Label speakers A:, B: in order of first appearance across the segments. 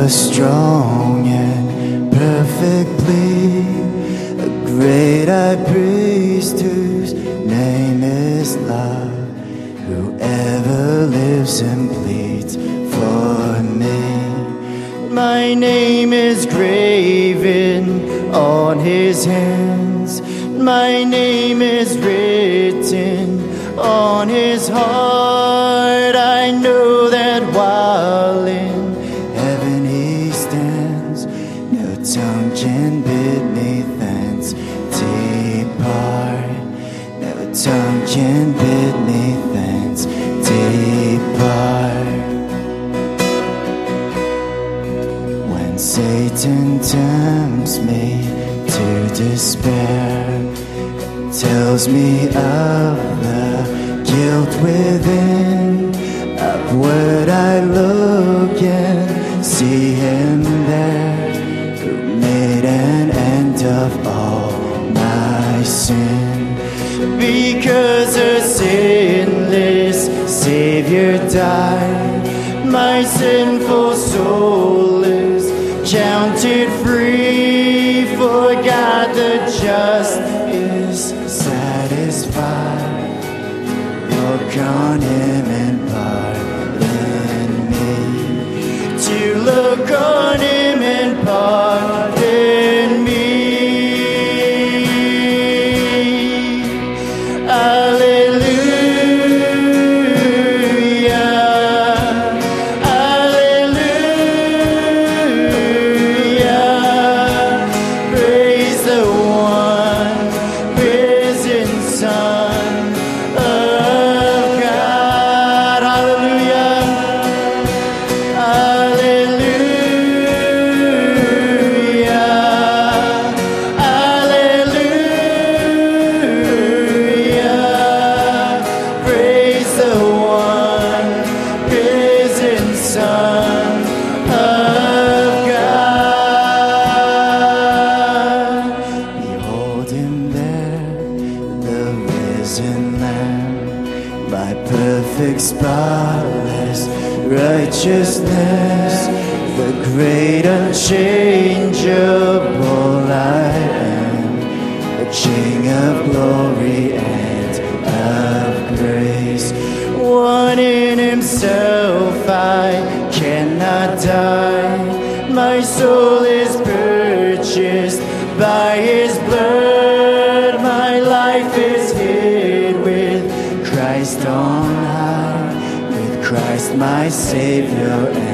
A: a strong and perfectly a great high priest whose name is love, whoever lives and pleads for me. My name is graven on his hands. My name is written on his heart. Can bid died, my sinful soul is counted free. For God the just My soul is purchased by his blood. My life is hid with Christ on high, with Christ my Savior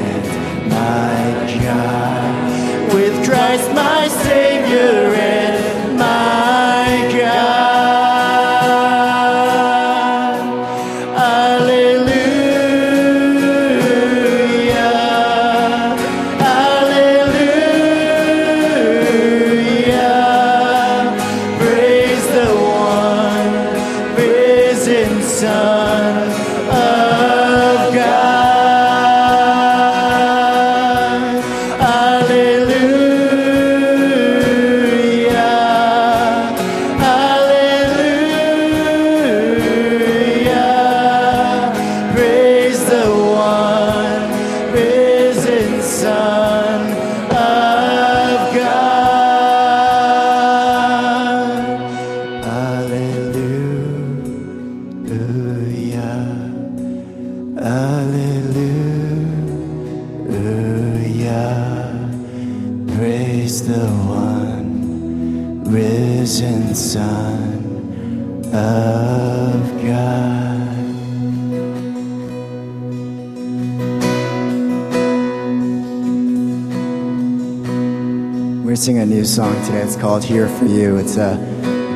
A: We're singing a new song today. It's called Here for You. It's a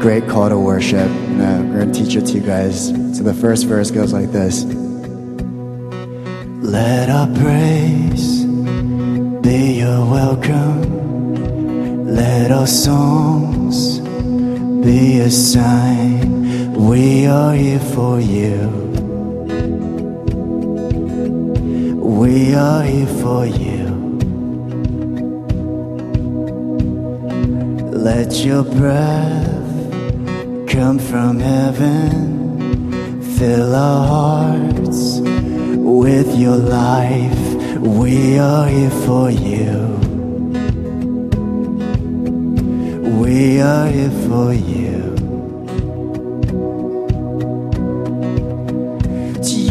A: great call to worship. And, uh, we're going to teach it to you guys. So the first verse goes like this Let our praise be your welcome. Let our songs be a sign we are here for you. We are here for you. Let your breath come from heaven, fill our hearts with your life. We are here for you. We are here for you.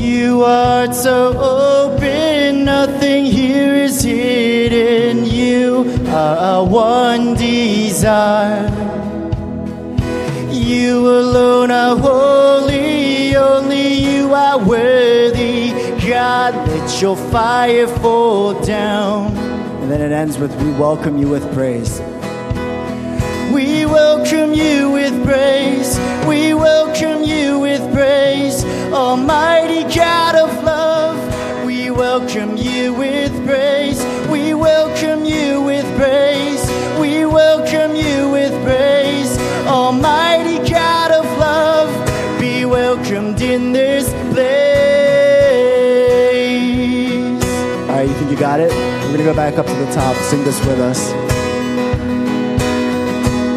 A: You are so open, nothing here is hidden. Our one desire. You alone are holy, only you are worthy. God, let your fire fall down. And then it ends with, We welcome you with praise. We welcome you with praise. We welcome you with praise. Almighty God go back up to the top. Sing this with us.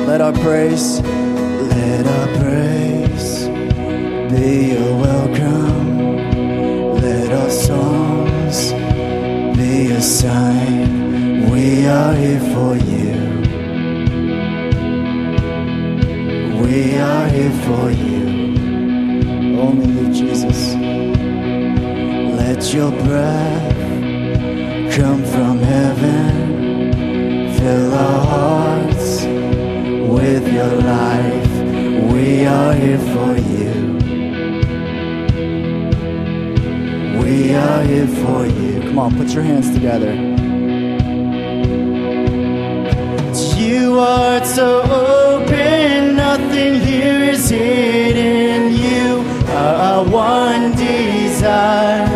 A: Let our praise, let our praise be a welcome. Let our songs be a sign we are here for you. We are here for you. Only you, Jesus. Let your breath for you. We are here for you. Come on, put your hands together. You are so open, nothing here is hidden. You are our one desire.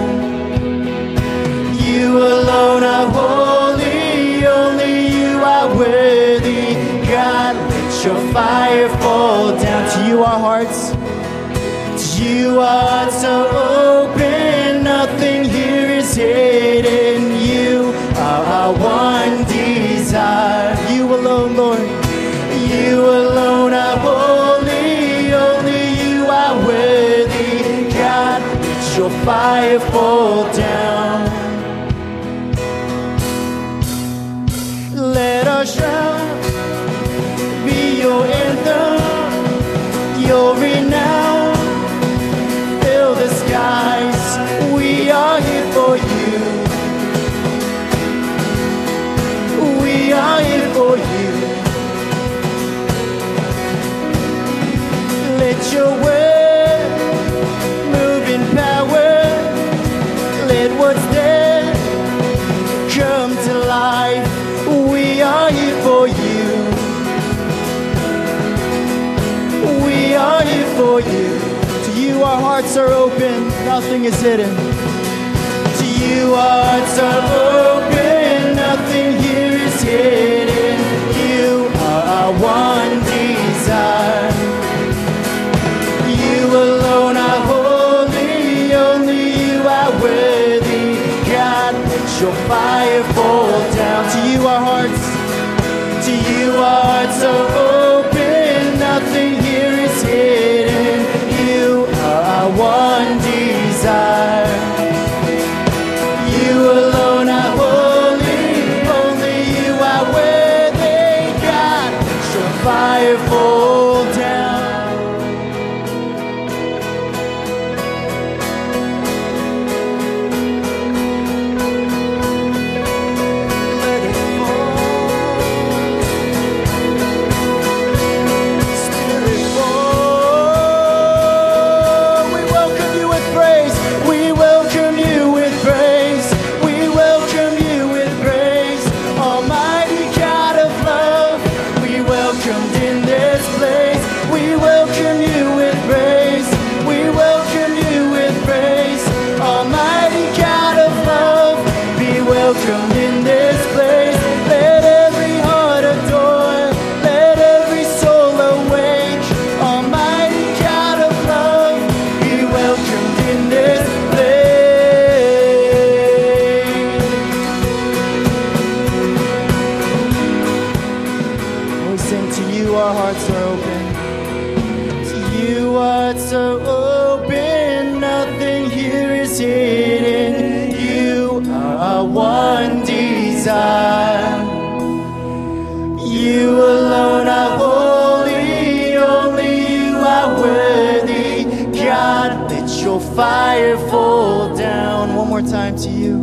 A: You alone are holy, only you are worthy. God, let your fire fall down to you, our hearts. You, are open, are open, nothing is hidden. To you, our hearts are open, nothing here is hidden. You are our one desire. You alone are holy, only you are worthy. God, let your fire fall down. To you, our hearts, to you, our hearts are open, To you.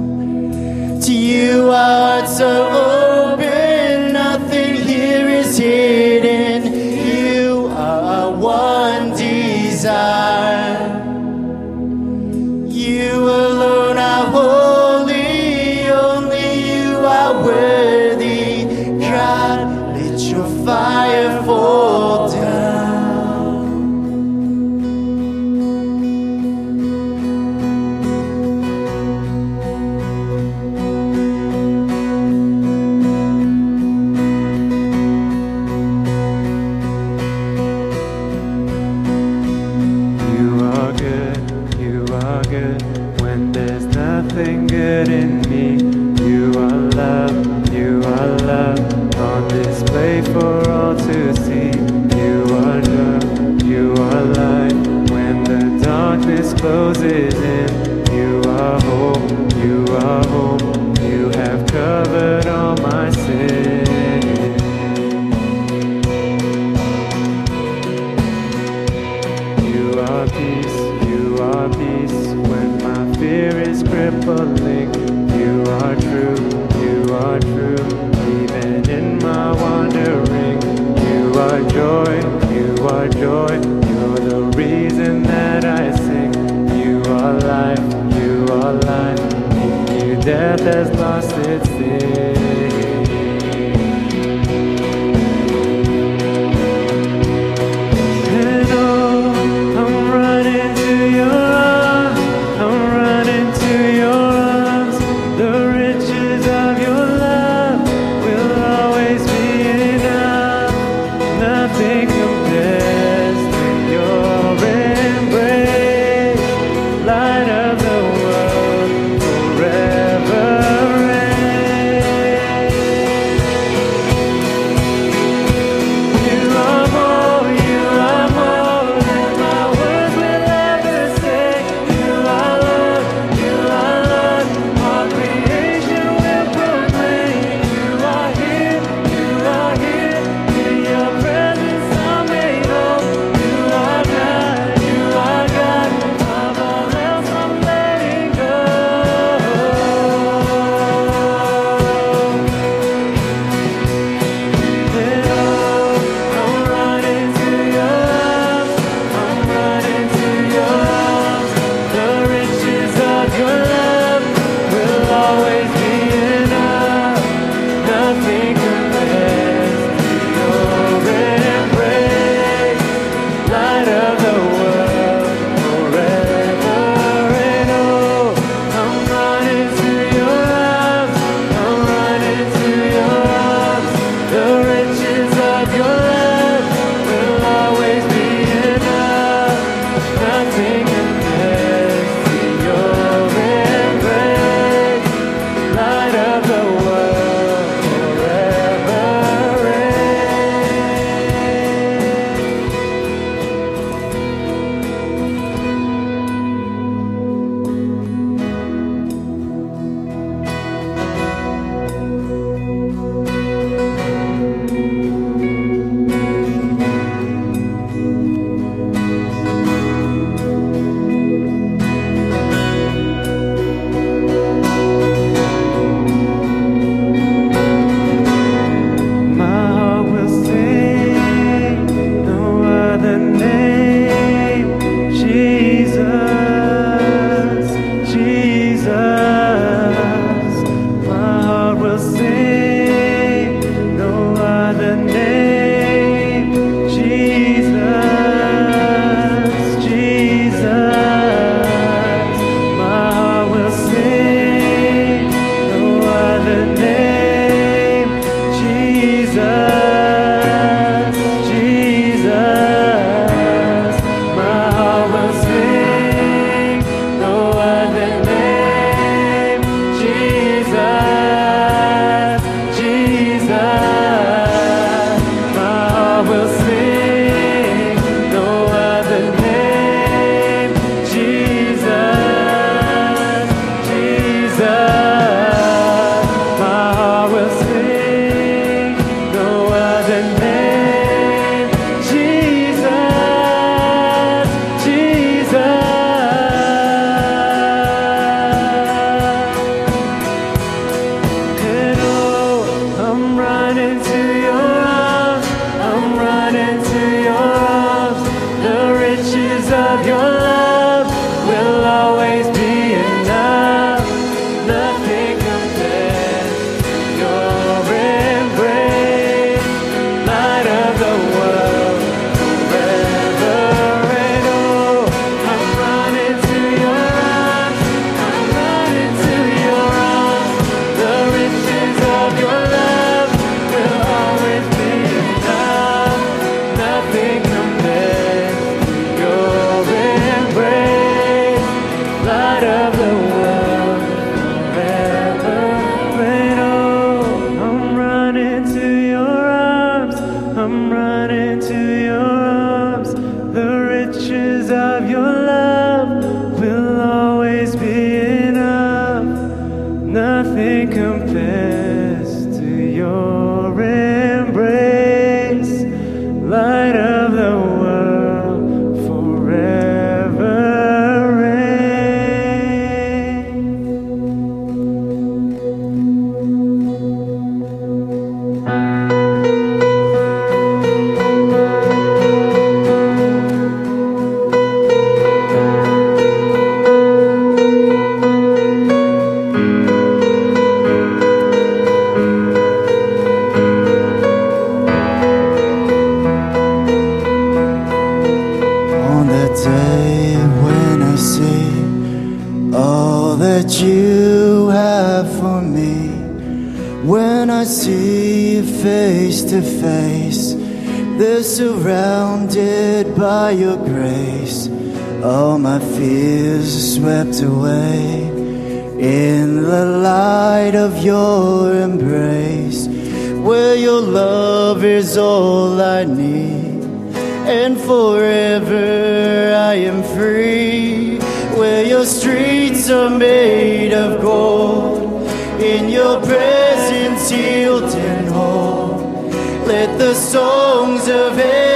B: the
A: streets are made of gold. In your presence, yield and hold. Let the songs of heaven.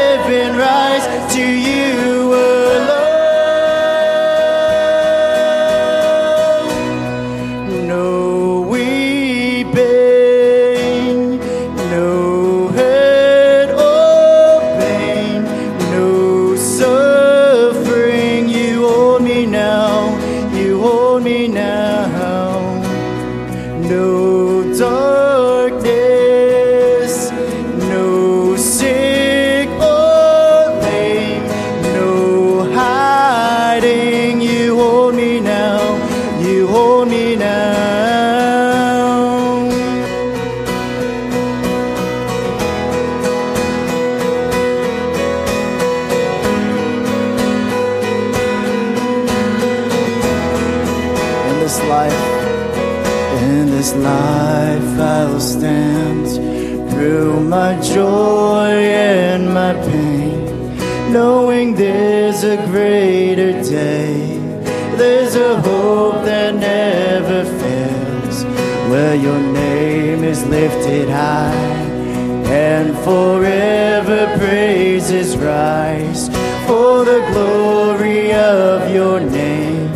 A: praises rise for the glory of your name.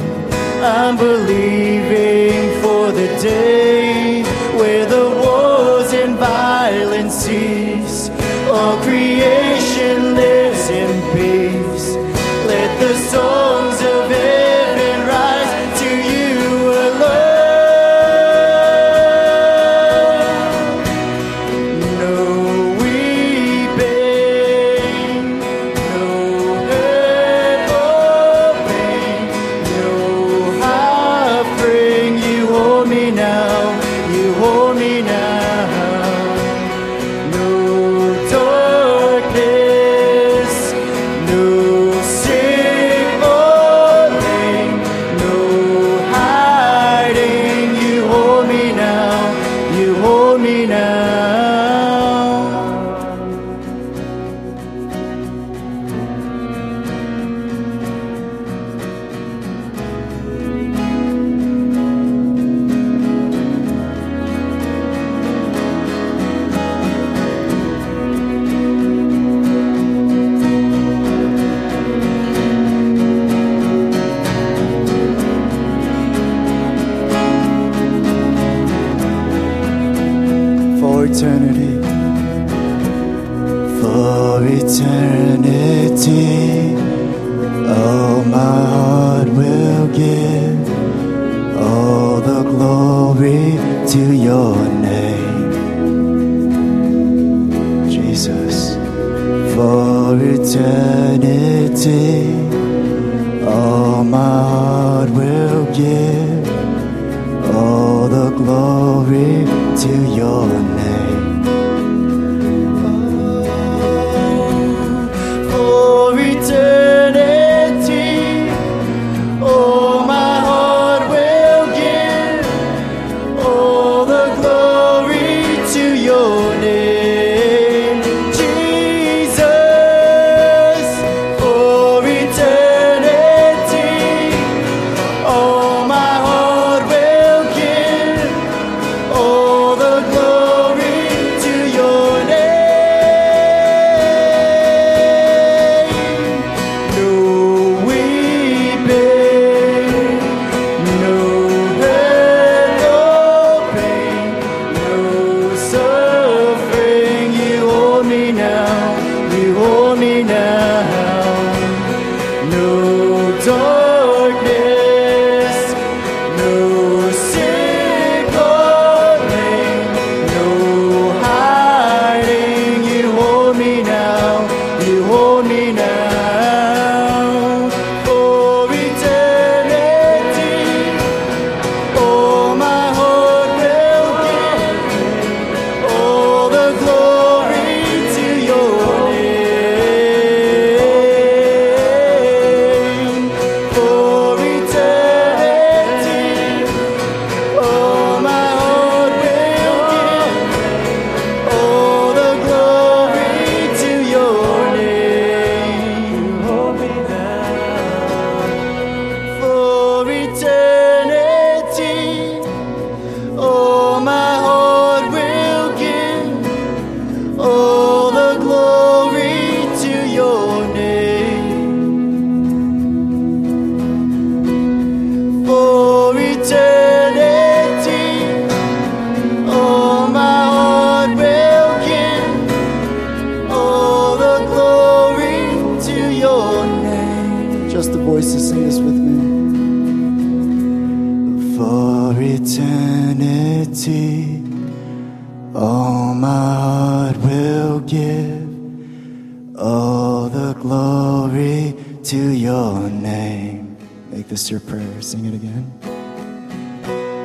A: I'm believing for the day. for eternity. all my heart will give all the glory to your name, Jesus, for eternity. All my heart will give all the glory to your name. Lord. Your prayer. Sing it again.